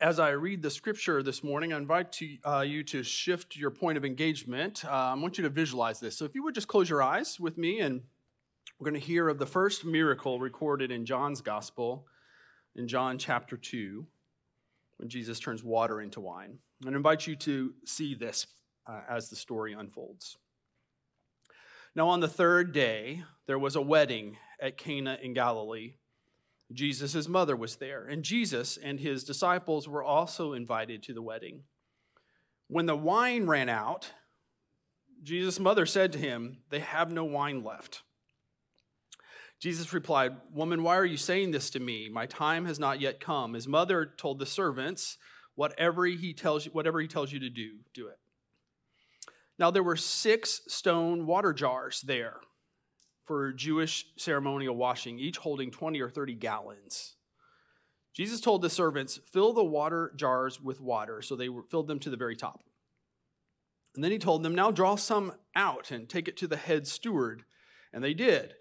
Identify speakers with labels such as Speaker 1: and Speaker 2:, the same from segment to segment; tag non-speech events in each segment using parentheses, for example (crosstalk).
Speaker 1: as I read the scripture this morning, I invite to, uh, you to shift your point of engagement. Uh, I want you to visualize this. So, if you would just close your eyes with me, and we're going to hear of the first miracle recorded in John's gospel, in John chapter 2, when Jesus turns water into wine. And I invite you to see this uh, as the story unfolds. Now, on the third day, there was a wedding at Cana in Galilee Jesus' mother was there, and Jesus and his disciples were also invited to the wedding. When the wine ran out, Jesus' mother said to him, They have no wine left. Jesus replied, Woman, why are you saying this to me? My time has not yet come. His mother told the servants, Whatever he tells you, whatever he tells you to do, do it. Now there were six stone water jars there for Jewish ceremonial washing, each holding 20 or 30 gallons. Jesus told the servants, Fill the water jars with water. So they filled them to the very top. And then he told them, Now draw some out and take it to the head steward. And they did.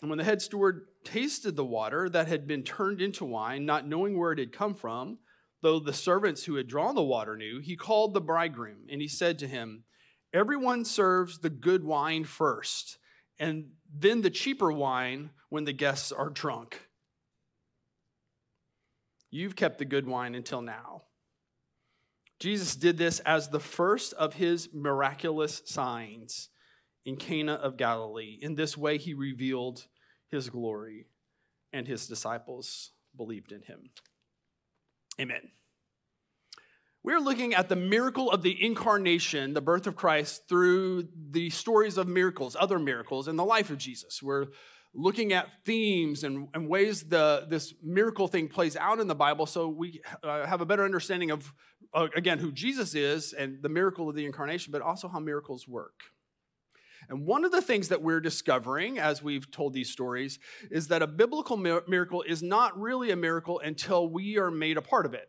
Speaker 1: And when the head steward tasted the water that had been turned into wine, not knowing where it had come from, though the servants who had drawn the water knew, he called the bridegroom and he said to him, Everyone serves the good wine first and then the cheaper wine when the guests are drunk. You've kept the good wine until now. Jesus did this as the first of his miraculous signs in Cana of Galilee. In this way, he revealed his glory, and his disciples believed in him. Amen. We're looking at the miracle of the incarnation, the birth of Christ, through the stories of miracles, other miracles in the life of Jesus. We're looking at themes and, and ways the, this miracle thing plays out in the Bible so we uh, have a better understanding of, uh, again, who Jesus is and the miracle of the incarnation, but also how miracles work. And one of the things that we're discovering as we've told these stories is that a biblical miracle is not really a miracle until we are made a part of it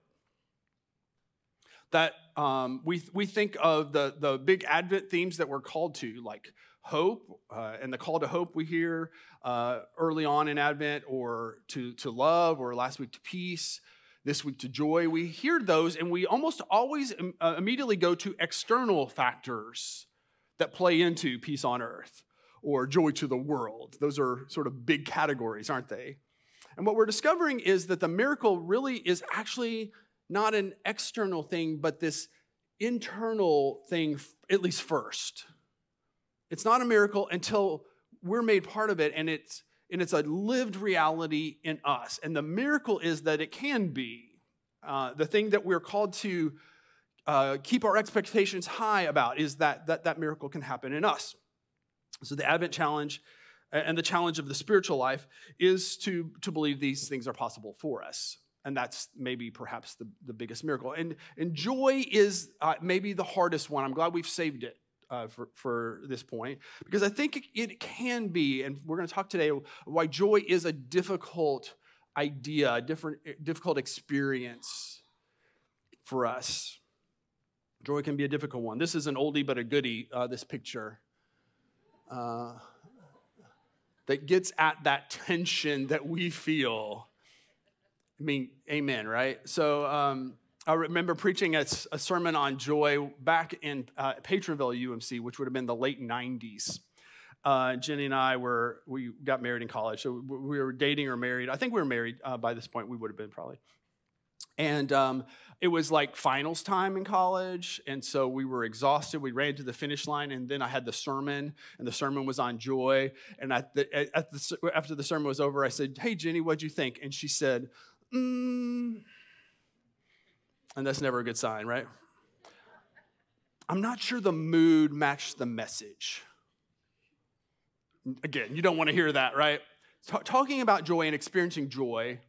Speaker 1: that um, we, we think of the, the big Advent themes that we're called to, like hope, uh, and the call to hope we hear uh, early on in Advent, or to, to love, or last week to peace, this week to joy. We hear those, and we almost always uh, immediately go to external factors that play into peace on earth or joy to the world. Those are sort of big categories, aren't they? And what we're discovering is that the miracle really is actually not an external thing, but this internal thing, at least first. It's not a miracle until we're made part of it and it's and it's a lived reality in us. And the miracle is that it can be uh, the thing that we're called to uh, keep our expectations high about is that, that that miracle can happen in us. So the Advent challenge and the challenge of the spiritual life is to, to believe these things are possible for us and that's maybe perhaps the, the biggest miracle. And, and joy is uh, maybe the hardest one. I'm glad we've saved it uh, for, for this point because I think it can be, and we're going to talk today why joy is a difficult idea, a different, difficult experience for us. Joy can be a difficult one. This is an oldie but a goodie, uh, this picture. Uh, that gets at that tension that we feel I mean, amen, right? So um, I remember preaching a, a, sermon on joy back in uh, Patronville UMC, which would have been the late 90s. Uh, Jenny and I were, we got married in college. So we were dating or married. I think we were married uh, by this point. We would have been probably. And um, it was like finals time in college. And so we were exhausted. We ran to the finish line. And then I had the sermon, and the sermon was on joy. And the, the, after the sermon was over, I said, Hey, Jenny, what'd you think? And she said, mm. And that's never a good sign, right? I'm not sure the mood matched the message. Again, you don't want to hear that, right? T- talking about joy and experiencing joy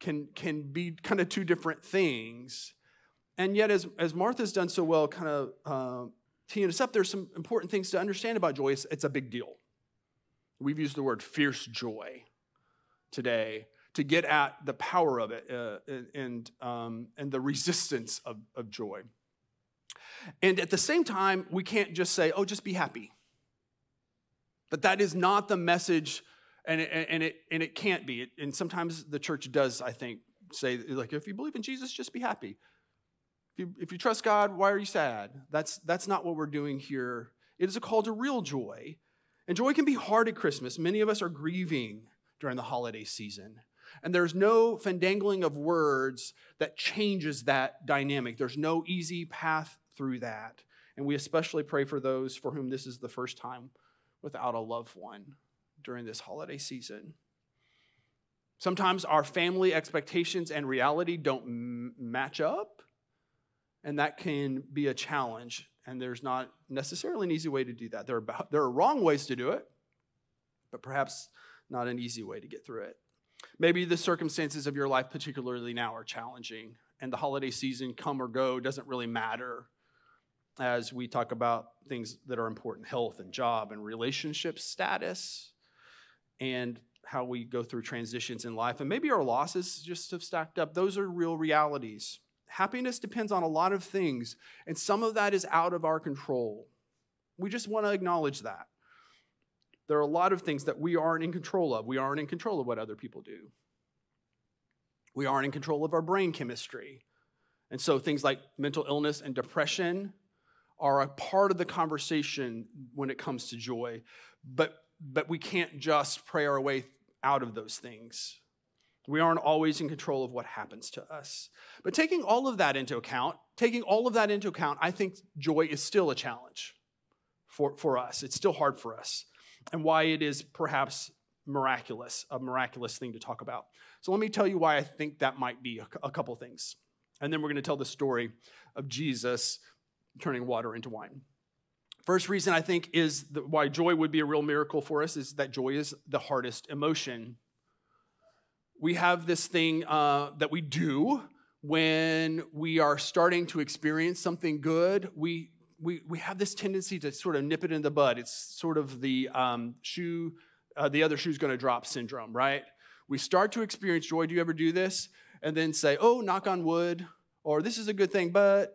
Speaker 1: can, can be kind of two different things. And yet, as, as Martha's done so well, kind of uh, teeing us up, there's some important things to understand about joy. It's, it's a big deal. We've used the word fierce joy today to get at the power of it uh, and, um, and the (laughs) resistance of, of joy. And at the same time, we can't just say, oh, just be happy. But that is not the message, and it, and it, and it can't be. And sometimes the church does, I think, say, like, if you believe in Jesus, just be happy. If you, if you trust God, why are you sad? That's, that's not what we're doing here. It is a call to real joy. And joy can be hard at Christmas. Many of us are grieving during the holiday season. And there's no fandangling of words that changes that dynamic. There's no easy path through that. And we especially pray for those for whom this is the first time without a loved one during this holiday season. Sometimes our family expectations and reality don't m- match up, and that can be a challenge. And there's not necessarily an easy way to do that. There are, there are wrong ways to do it, but perhaps not an easy way to get through it. Maybe the circumstances of your life, particularly now, are challenging, and the holiday season, come or go, doesn't really matter as we talk about things that are important health and job and relationship status and how we go through transitions in life. And maybe our losses just have stacked up. Those are real realities. Happiness depends on a lot of things, and some of that is out of our control. We just want to acknowledge that. There are a lot of things that we aren't in control of. We aren't in control of what other people do. We aren't in control of our brain chemistry. And so things like mental illness and depression are a part of the conversation when it comes to joy. But but we can't just pray our way out of those things. We aren't always in control of what happens to us. But taking all of that into account, taking all of that into account, I think joy is still a challenge for, for us. It's still hard for us, and why it is perhaps miraculous, a miraculous thing to talk about. So let me tell you why I think that might be a, couple things. And then we're going to tell the story of Jesus turning water into wine. First reason I think is why joy would be a real miracle for us is that joy is the hardest emotion. We have this thing uh, that we do when we are starting to experience something good. We, we, we have this tendency to sort of nip it in the bud. It's sort of the um, shoe, uh, the other shoe's to drop syndrome, right? We start to experience joy. Do you ever do this? And then say, oh, knock on wood, or this is a good thing, but,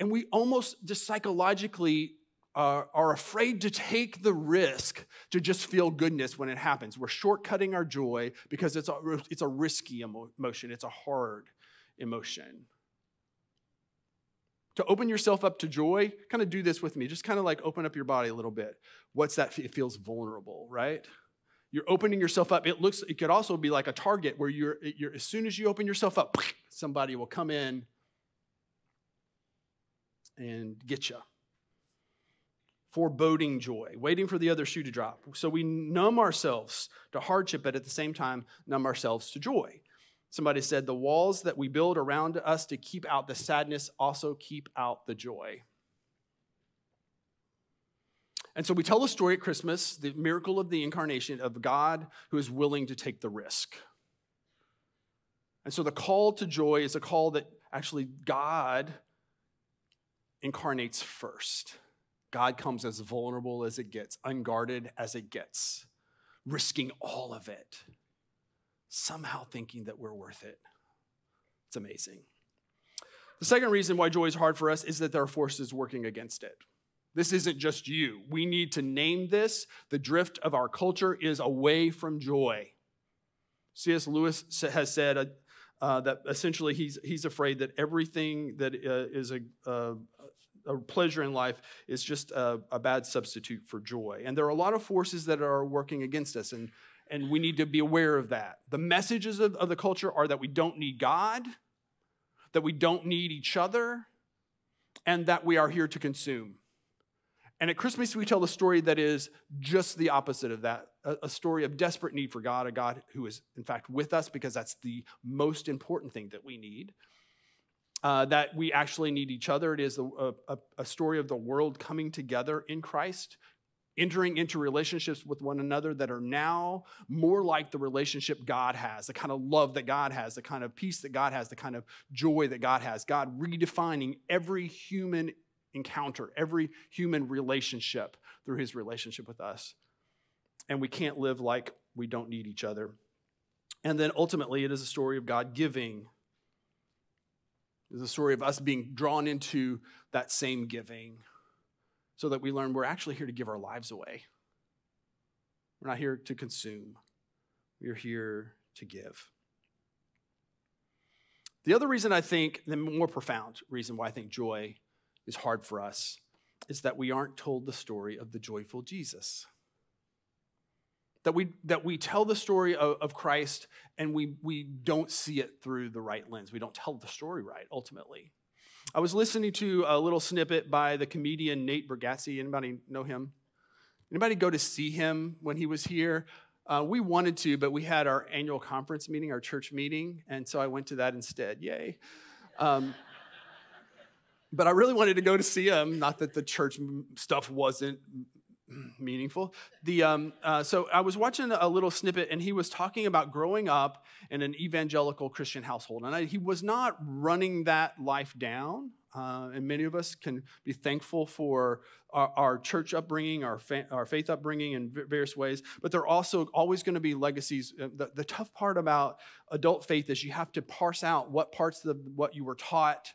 Speaker 1: and we almost just psychologically uh, are afraid to take the risk to just feel goodness when it happens. We're shortcutting our joy because it's a, it's a risky emotion, it's a hard emotion. To open yourself up to joy, kind of do this with me. Just kind of like open up your body a little bit. What's that? It feels vulnerable, right? You're opening yourself up. It looks. It could also be like a target where you're. you're as soon as you open yourself up, (sniffs) somebody will come in and get you foreboding joy, waiting for the other shoe to drop. So we numb ourselves to hardship, but at the same time, numb ourselves to joy. Somebody said, The walls that we build around us to keep out the sadness also keep out the joy. And so we tell the story at Christmas, the miracle of the incarnation of God who is willing to take the risk. And so the call to joy is a call that actually God incarnates first. God comes as vulnerable as it gets, unguarded as it gets, risking all of it, somehow thinking that we're worth it. It's amazing. The second reason why joy is hard for us is that there are forces working against it. This isn't just you. We need to name this. The drift of our culture is away from joy. C.S. Lewis has said uh, uh, that essentially he's, he's afraid that everything that uh, is a, uh, a pleasure in life is just a, a, bad substitute for joy. And there are a lot of forces that are working against us, and, and we need to be aware of that. The messages of, of the culture are that we don't need God, that we don't need each other, and that we are here to consume. And at Christmas, we tell a story that is just the opposite of that a, a story of desperate need for God, a God who is, in fact, with us because that's the most important thing that we need uh, that we actually need each other. It is a, a, a story of the world coming together in Christ, entering into relationships with one another that are now more like the relationship God has, the kind of love that God has, the kind of peace that God has, the kind of joy that God has. God redefining every human encounter, every human relationship through his relationship with us. And we can't live like we don't need each other. And then ultimately, it is a story of God giving it's a story of us being drawn into that same giving so that we learn we're actually here to give our lives away. We're not here to consume, we're here to give. The other reason I think, the more profound reason why I think joy is hard for us, is that we aren't told the story of the joyful Jesus. That we, that we tell the story of, of Christ and we, we don't see it through the right lens. We don't tell the story right, ultimately. I was listening to a little snippet by the comedian Nate Bargatze. Anybody know him? Anybody go to see him when he was here? Uh, we wanted to, but we had our annual conference meeting, our church meeting, and so I went to that instead. Yay. Um, but I really wanted to go to see him. Not that the church stuff wasn't (clears throat) meaningful. The um, uh, so I was watching a little snippet, and he was talking about growing up in an evangelical Christian household, and I, he was not running that life down. Uh, and many of us can be thankful for our, our church upbringing, our, fa- our faith upbringing in various ways. But there are also always going to be legacies. The, the tough part about adult faith is you have to parse out what parts of what you were taught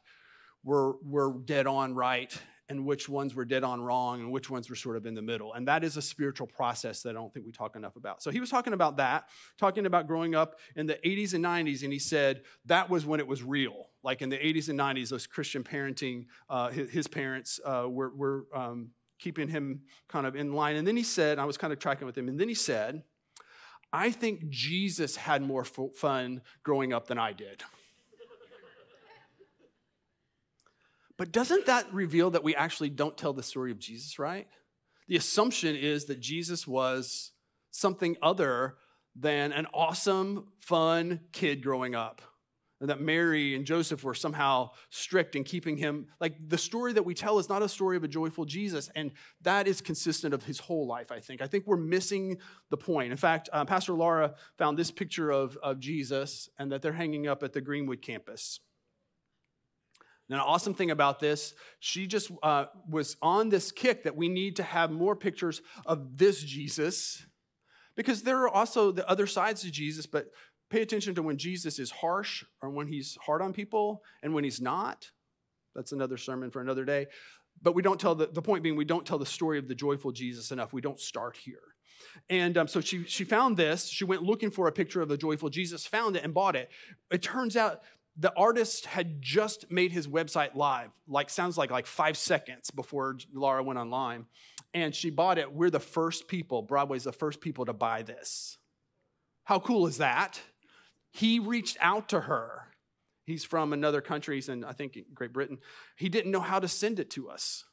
Speaker 1: were, were dead on right and which ones were dead on wrong and which ones were sort of in the middle. And that is a spiritual process that I don't think we talk enough about. So he was talking about that, talking about growing up in the 80s and 90s, and he said that was when it was real. Like in the 80s and 90s, those Christian parenting, uh, his, his, parents uh, were, were um, keeping him kind of in line. And then he said, I was kind of tracking with him, and then he said, I think Jesus had more fun growing up than I did. But doesn't that reveal that we actually don't tell the story of Jesus right? The assumption is that Jesus was something other than an awesome, fun kid growing up. And that Mary and Joseph were somehow strict in keeping him. Like the story that we tell is not a story of a joyful Jesus, and that is consistent of his whole life, I think. I think we're missing the point. In fact, uh, Pastor Laura found this picture of, of Jesus, and that they're hanging up at the Greenwood campus. And an awesome thing about this, she just uh, was on this kick that we need to have more pictures of this Jesus because there are also the other sides to Jesus, but pay attention to when Jesus is harsh or when he's hard on people and when he's not. That's another sermon for another day. But we don't tell the, the point being, we don't tell the story of the joyful Jesus enough. We don't start here. And um, so she, she found this. She went looking for a picture of the joyful Jesus, found it, and bought it. It turns out the artist had just made his website live like sounds like like five seconds before laura went online and she bought it. We're the first people broadway's the first people to buy this. How cool is that? He reached out to her. He's from another country. He's in i think great britain. He didn't know how to send it to us.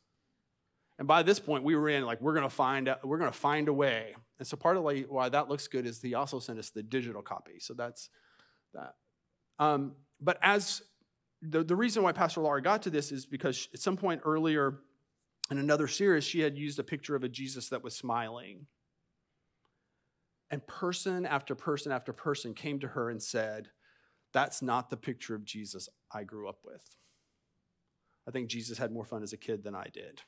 Speaker 1: And by this point we were in like we're gonna find out, we're gonna find a way. And so part of why that looks good is he also sent us the digital copy. So that's that. Um, but as the, the reason why Pastor Laura got to this is because at some point earlier in another series, she had used a picture of a Jesus that was smiling. And person after person after person came to her and said, That's not the picture of Jesus I grew up with. I think Jesus had more fun as a kid than I did.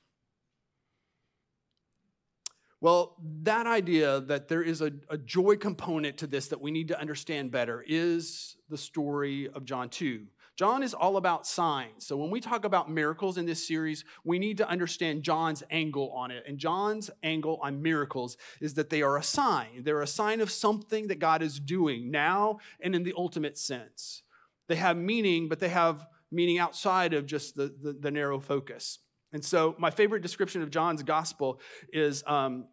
Speaker 1: Well, that idea that there is a, a, joy component to this that we need to understand better is the story of John 2. John is all about signs. So when we talk about miracles in this series, we need to understand John's angle on it. And John's angle on miracles is that they are a sign. They're a sign of something that God is doing now and in the ultimate sense. They have meaning, but they have meaning outside of just the, the, the narrow focus. And so, my favorite description of John's gospel is um,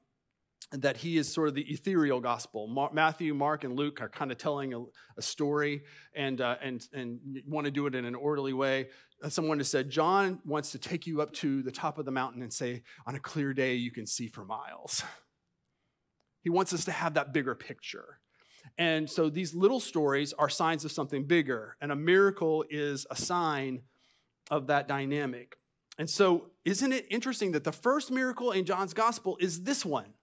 Speaker 1: that he is sort of the ethereal gospel. Matthew, Mark, and Luke are kind of telling a, a story and, uh, and, and want to do it in an orderly way. Uh, someone has said, John wants to take you up to the top of the mountain and say, on a clear day, you can see for miles. (laughs) He wants us to have that bigger picture. And so these little stories are signs of something bigger, and a miracle is a sign of that dynamic. And so, isn't it interesting that the first miracle in John's gospel is this one?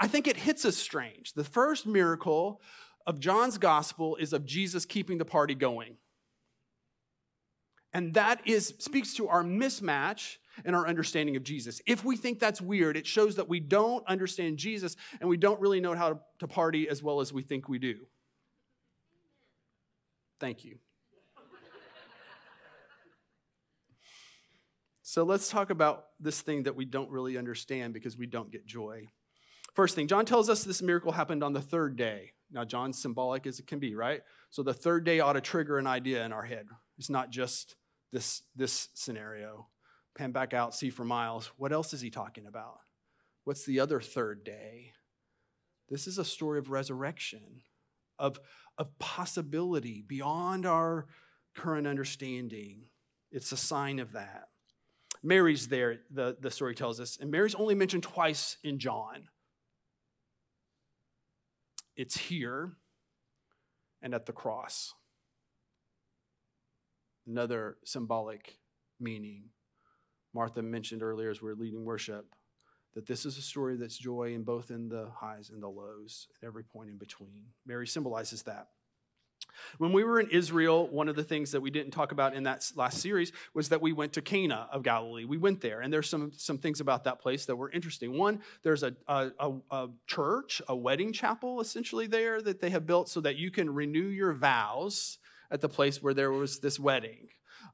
Speaker 1: I think it hits us strange. The first miracle of John's gospel is of Jesus keeping the party going. And that is speaks to our mismatch in our understanding of Jesus. If we think that's weird, it shows that we don't understand Jesus and we don't really know how to party as well as we think we do. Thank you. So let's talk about this thing that we don't really understand because we don't get joy. First thing, John tells us this miracle happened on the third day. Now, John's symbolic as it can be, right? So the third day ought to trigger an idea in our head. It's not just this, this scenario. Pan back out, see for miles. What else is he talking about? What's the other third day? This is a story of resurrection, of, of possibility beyond our current understanding. It's a sign of that. Mary's there, the, the story tells us, and Mary's only mentioned twice in John. It's here and at the cross. Another symbolic meaning. Martha mentioned earlier as we are leading worship that this is a story that's joy in both in the highs and the lows, at every point in between. Mary symbolizes that. When we were in Israel, one of the things that we didn't talk about in that last series was that we went to Cana of Galilee. We went there, and there's some, some things about that place that were interesting. One, there's a, a, a, church, a wedding chapel essentially there that they have built so that you can renew your vows at the place where there was this wedding.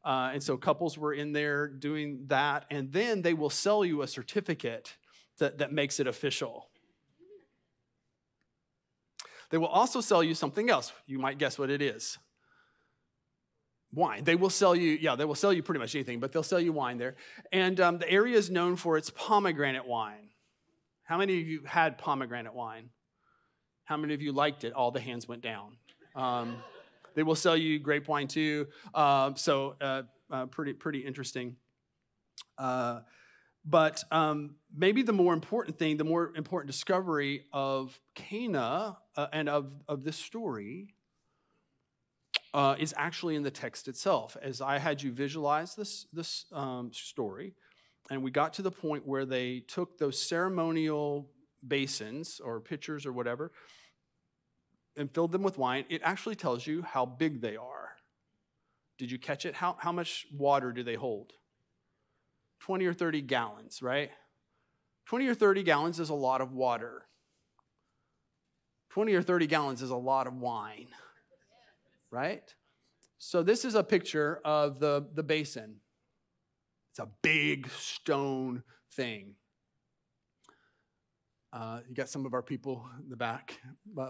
Speaker 1: Uh, and so couples were in there doing that, and then they will sell you a certificate that, that makes it official. They will also sell you something else. You might guess what it is wine. They will sell you, yeah, they will sell you pretty much anything, but they'll sell you wine there. And um, the area is known for its pomegranate wine. How many of you had pomegranate wine? How many of you liked it? All the hands went down. Um, they will sell you grape wine too. Uh, so uh, uh, pretty pretty interesting. Uh, but um, maybe the more important thing, the more important discovery of Cana uh, and of, of this story uh, is actually in the text itself. As I had you visualize this, this um, story, and we got to the point where they took those ceremonial basins or pitchers or whatever and filled them with wine, it actually tells you how big they are. Did you catch it? How, how much water do they hold? 20 or 30 gallons, right? 20 or 30 gallons is a lot of water. 20 or 30 gallons is a lot of wine, right? So, this is a picture of the, the basin. It's a big stone thing. Uh, you got some of our people in the back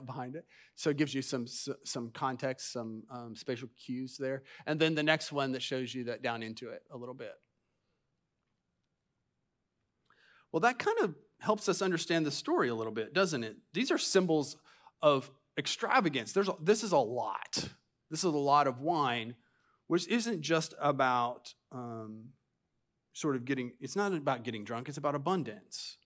Speaker 1: behind it. So it gives you some, some context, some um, spatial cues there. And then the next one that shows you that down into it a little bit. Well, that kind of helps us understand the story a little bit, doesn't it? These are symbols of extravagance. There's this is a lot. This is a lot of wine, which isn't just about um, sort of getting, it's not about getting drunk, it's about abundance.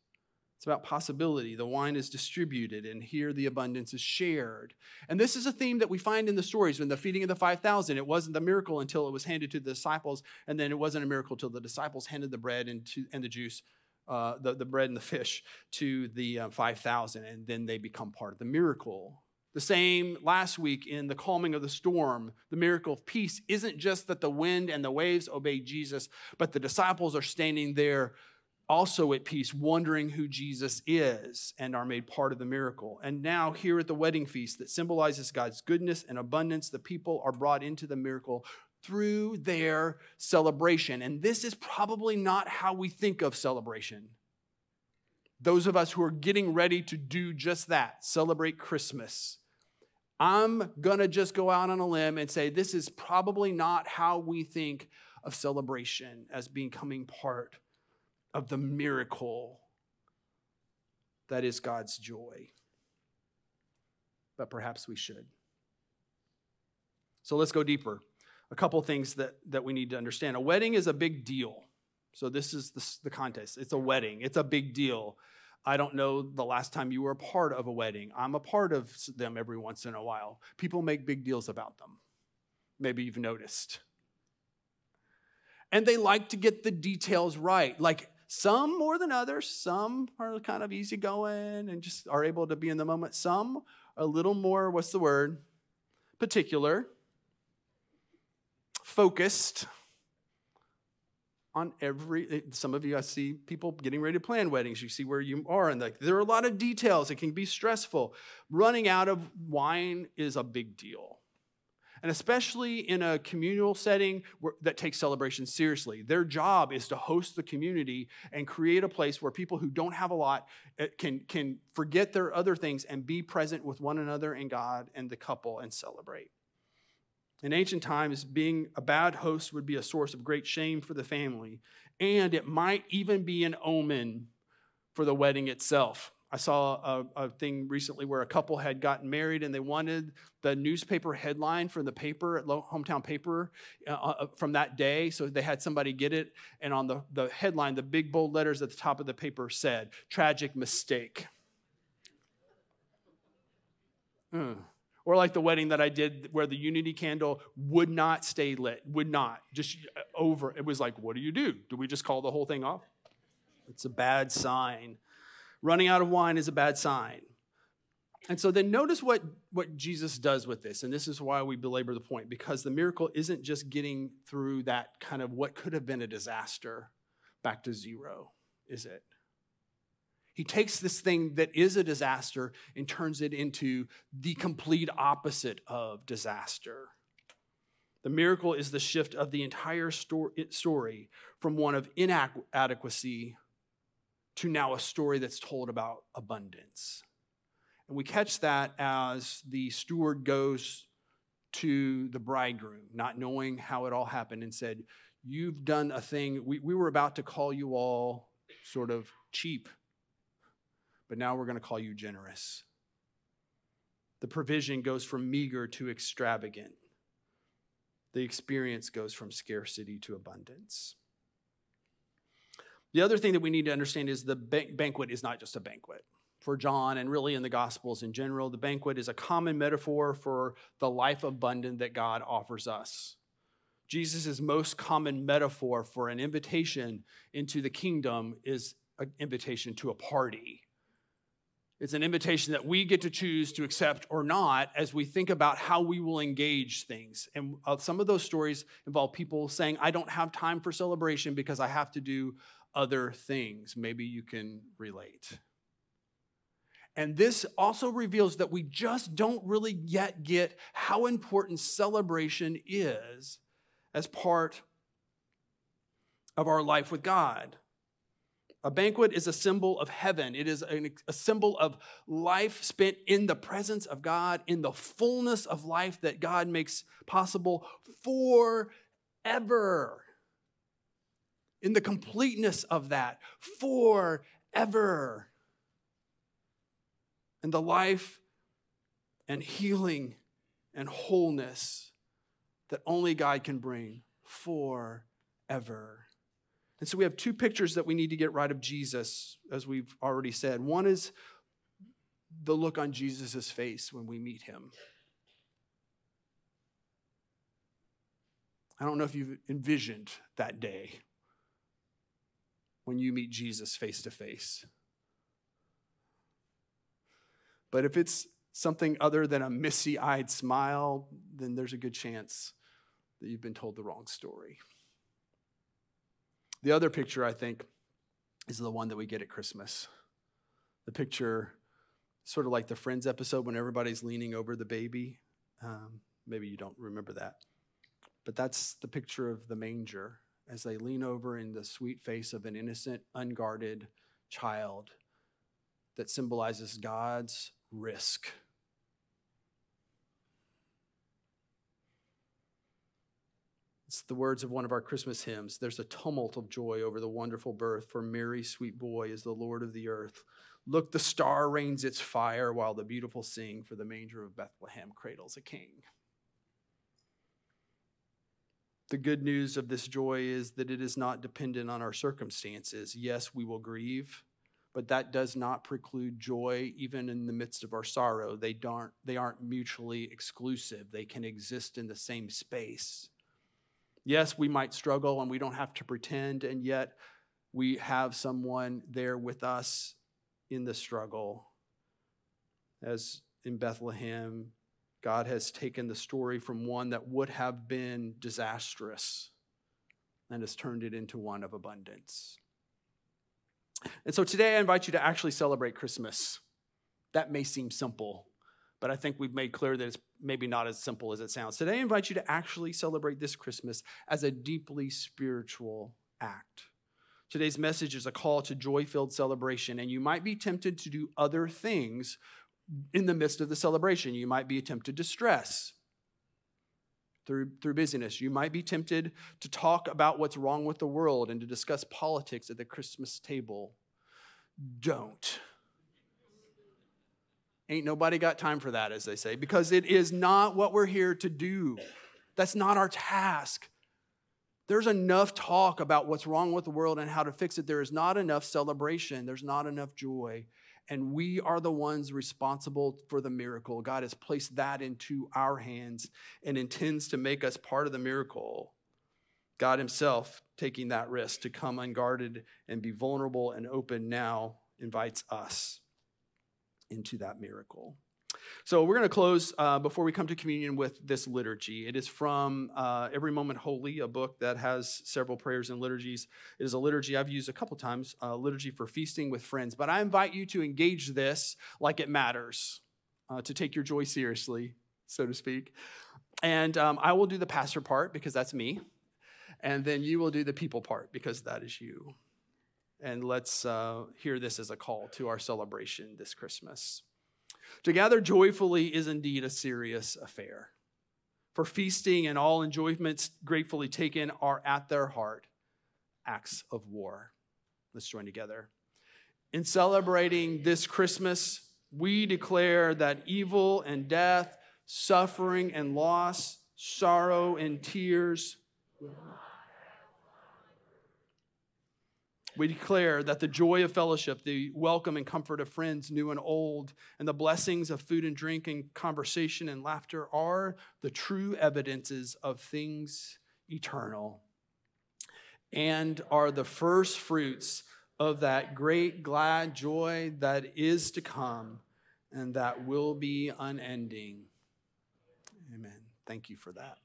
Speaker 1: It's about possibility. The wine is distributed, and here the abundance is shared. And this is a theme that we find in the stories. When the feeding of the 5,000, it wasn't the miracle until it was handed to the disciples, and then it wasn't a miracle until the disciples handed the bread and, to, and the juice uh, the, the bread and the fish to the uh, 5,000, and then they become part of the miracle. The same last week in the calming of the storm, the miracle of peace isn't just that the wind and the waves obey Jesus, but the disciples are standing there also at peace, wondering who Jesus is and are made part of the miracle. And now, here at the wedding feast that symbolizes God's goodness and abundance, the people are brought into the miracle through their celebration. And this is probably not how we think of celebration. Those of us who are getting ready to do just that, celebrate Christmas. I'm going to just go out on a limb and say this is probably not how we think of celebration as becoming part of the miracle that is God's joy. But perhaps we should. So let's go deeper a couple things that, that we need to understand. A wedding is a big deal. So, this is the, the context. It's a wedding, it's a big deal. I don't know the last time you were a part of a wedding. I'm a part of them every once in a while. People make big deals about them. Maybe you've noticed. And they like to get the details right. Like some more than others. Some are kind of easygoing and just are able to be in the moment. Some a little more, what's the word? Particular focused on every some of you i see people getting ready to plan weddings you see where you are and like there are a lot of details it can be stressful running out of wine is a big deal and especially in a communal setting where, that takes celebration seriously. Their job is to host the community and create a place where people who don't have a lot eh, can, can forget their other things and be present with one another and God and the couple and celebrate. In ancient times, being a bad host would be a source of great shame for the family, and it might even be an omen for the wedding itself. I saw a, a, thing recently where a couple had gotten married and they wanted the newspaper headline from the paper, hometown paper, uh, uh, from that day. So they had somebody get it. And on the, the headline, the big bold letters at the top of the paper said, Tragic mistake. Mm. Or like the wedding that I did where the unity candle would not stay lit, would not, just over. It was like, what do you do? Do we just call the whole thing off? It's a bad sign. Running out of wine is a bad sign. And so then notice what, what Jesus does with this. And this is why we belabor the point, because the miracle isn't just getting through that kind of what could have been a disaster back to zero, is it? He takes this thing that is a disaster and turns it into the complete opposite of disaster. The miracle is the shift of the entire story from one of inadequacy to now a story that's told about abundance. And we catch that as the steward goes to the bridegroom, not knowing how it all happened, and said, You've done a thing. We, we were about to call you all sort of cheap, but now we're going to call you generous. The provision goes from meager to extravagant. The experience goes from scarcity to abundance. The other thing that we need to understand is the banquet is not just a banquet. For John and really in the Gospels in general, the banquet is a common metaphor for the life abundant that God offers us. Jesus' most common metaphor for an invitation into the kingdom is an invitation to a party. It's an invitation that we get to choose to accept or not as we think about how we will engage things. And uh, some of those stories involve people saying, I don't have time for celebration because I have to do other things. Maybe you can relate. And this also reveals that we just don't really yet get how important celebration is as part of our life with God. A banquet is a symbol of heaven. It is a, symbol of life spent in the presence of God, in the fullness of life that God makes possible forever in the completeness of that forever. And the life and healing and wholeness that only God can bring forever. And so we have two pictures that we need to get right of Jesus, as we've already said. One is the look on Jesus' face when we meet him. I don't know if you've envisioned that day when you meet Jesus face to face. But if it's something other than a misty eyed smile, then there's a good chance that you've been told the wrong story. The other picture, I think, is the one that we get at Christmas. The picture, sort of like the Friends episode when everybody's leaning over the baby. Um, maybe you don't remember that. But that's the picture of the manger as they lean over in the sweet face of an innocent, unguarded child that symbolizes God's risk. The words of one of our Christmas hymns. There's a tumult of joy over the wonderful birth, for Mary, sweet boy, is the Lord of the earth. Look, the star rains its fire while the beautiful sing, for the manger of Bethlehem cradles a king. The good news of this joy is that it is not dependent on our circumstances. Yes, we will grieve, but that does not preclude joy even in the midst of our sorrow. They aren't, they aren't mutually exclusive, they can exist in the same space. Yes, we might struggle and we don't have to pretend, and yet we have someone there with us in the struggle. As in Bethlehem, God has taken the story from one that would have been disastrous and has turned it into one of abundance. And so today I invite you to actually celebrate Christmas. That may seem simple, but I think we've made clear that it's maybe not as simple as it sounds. Today, I invite you to actually celebrate this Christmas as a deeply spiritual act. Today's message is a call to joy filled celebration, and you might be tempted to do other things in the midst of the celebration. You might be tempted to stress through, through busyness. You might be tempted to talk about what's wrong with the world and to discuss politics at the Christmas table. Don't. Ain't nobody got time for that, as they say, because it is not what we're here to do. That's not our task. There's enough talk about what's wrong with the world and how to fix it. There is not enough celebration. There's not enough joy. And we are the ones responsible for the miracle. God has placed that into our hands and intends to make us part of the miracle. God Himself, taking that risk to come unguarded and be vulnerable and open now, invites us into that miracle. So we're going to close uh, before we come to communion with this liturgy. It is from uh, Every Moment Holy, a book that has several prayers and liturgies. It is a liturgy I've used a couple times, a liturgy for feasting with friends. But I invite you to engage this like it matters, uh, to take your joy seriously, so to speak. And um, I will do the pastor part because that's me. And then you will do the people part because that is you. And let's uh, hear this as a call to our celebration this Christmas. To gather joyfully is indeed a serious affair. For feasting and all enjoyments gratefully taken are at their heart acts of war. Let's join together. In celebrating this Christmas, we declare that evil and death, suffering and loss, sorrow and tears We declare that the joy of fellowship, the welcome and comfort of friends, new and old, and the blessings of food and drink and conversation and laughter are the true evidences of things eternal and are the first fruits of that great glad joy that is to come and that will be unending. Amen. Thank you for that.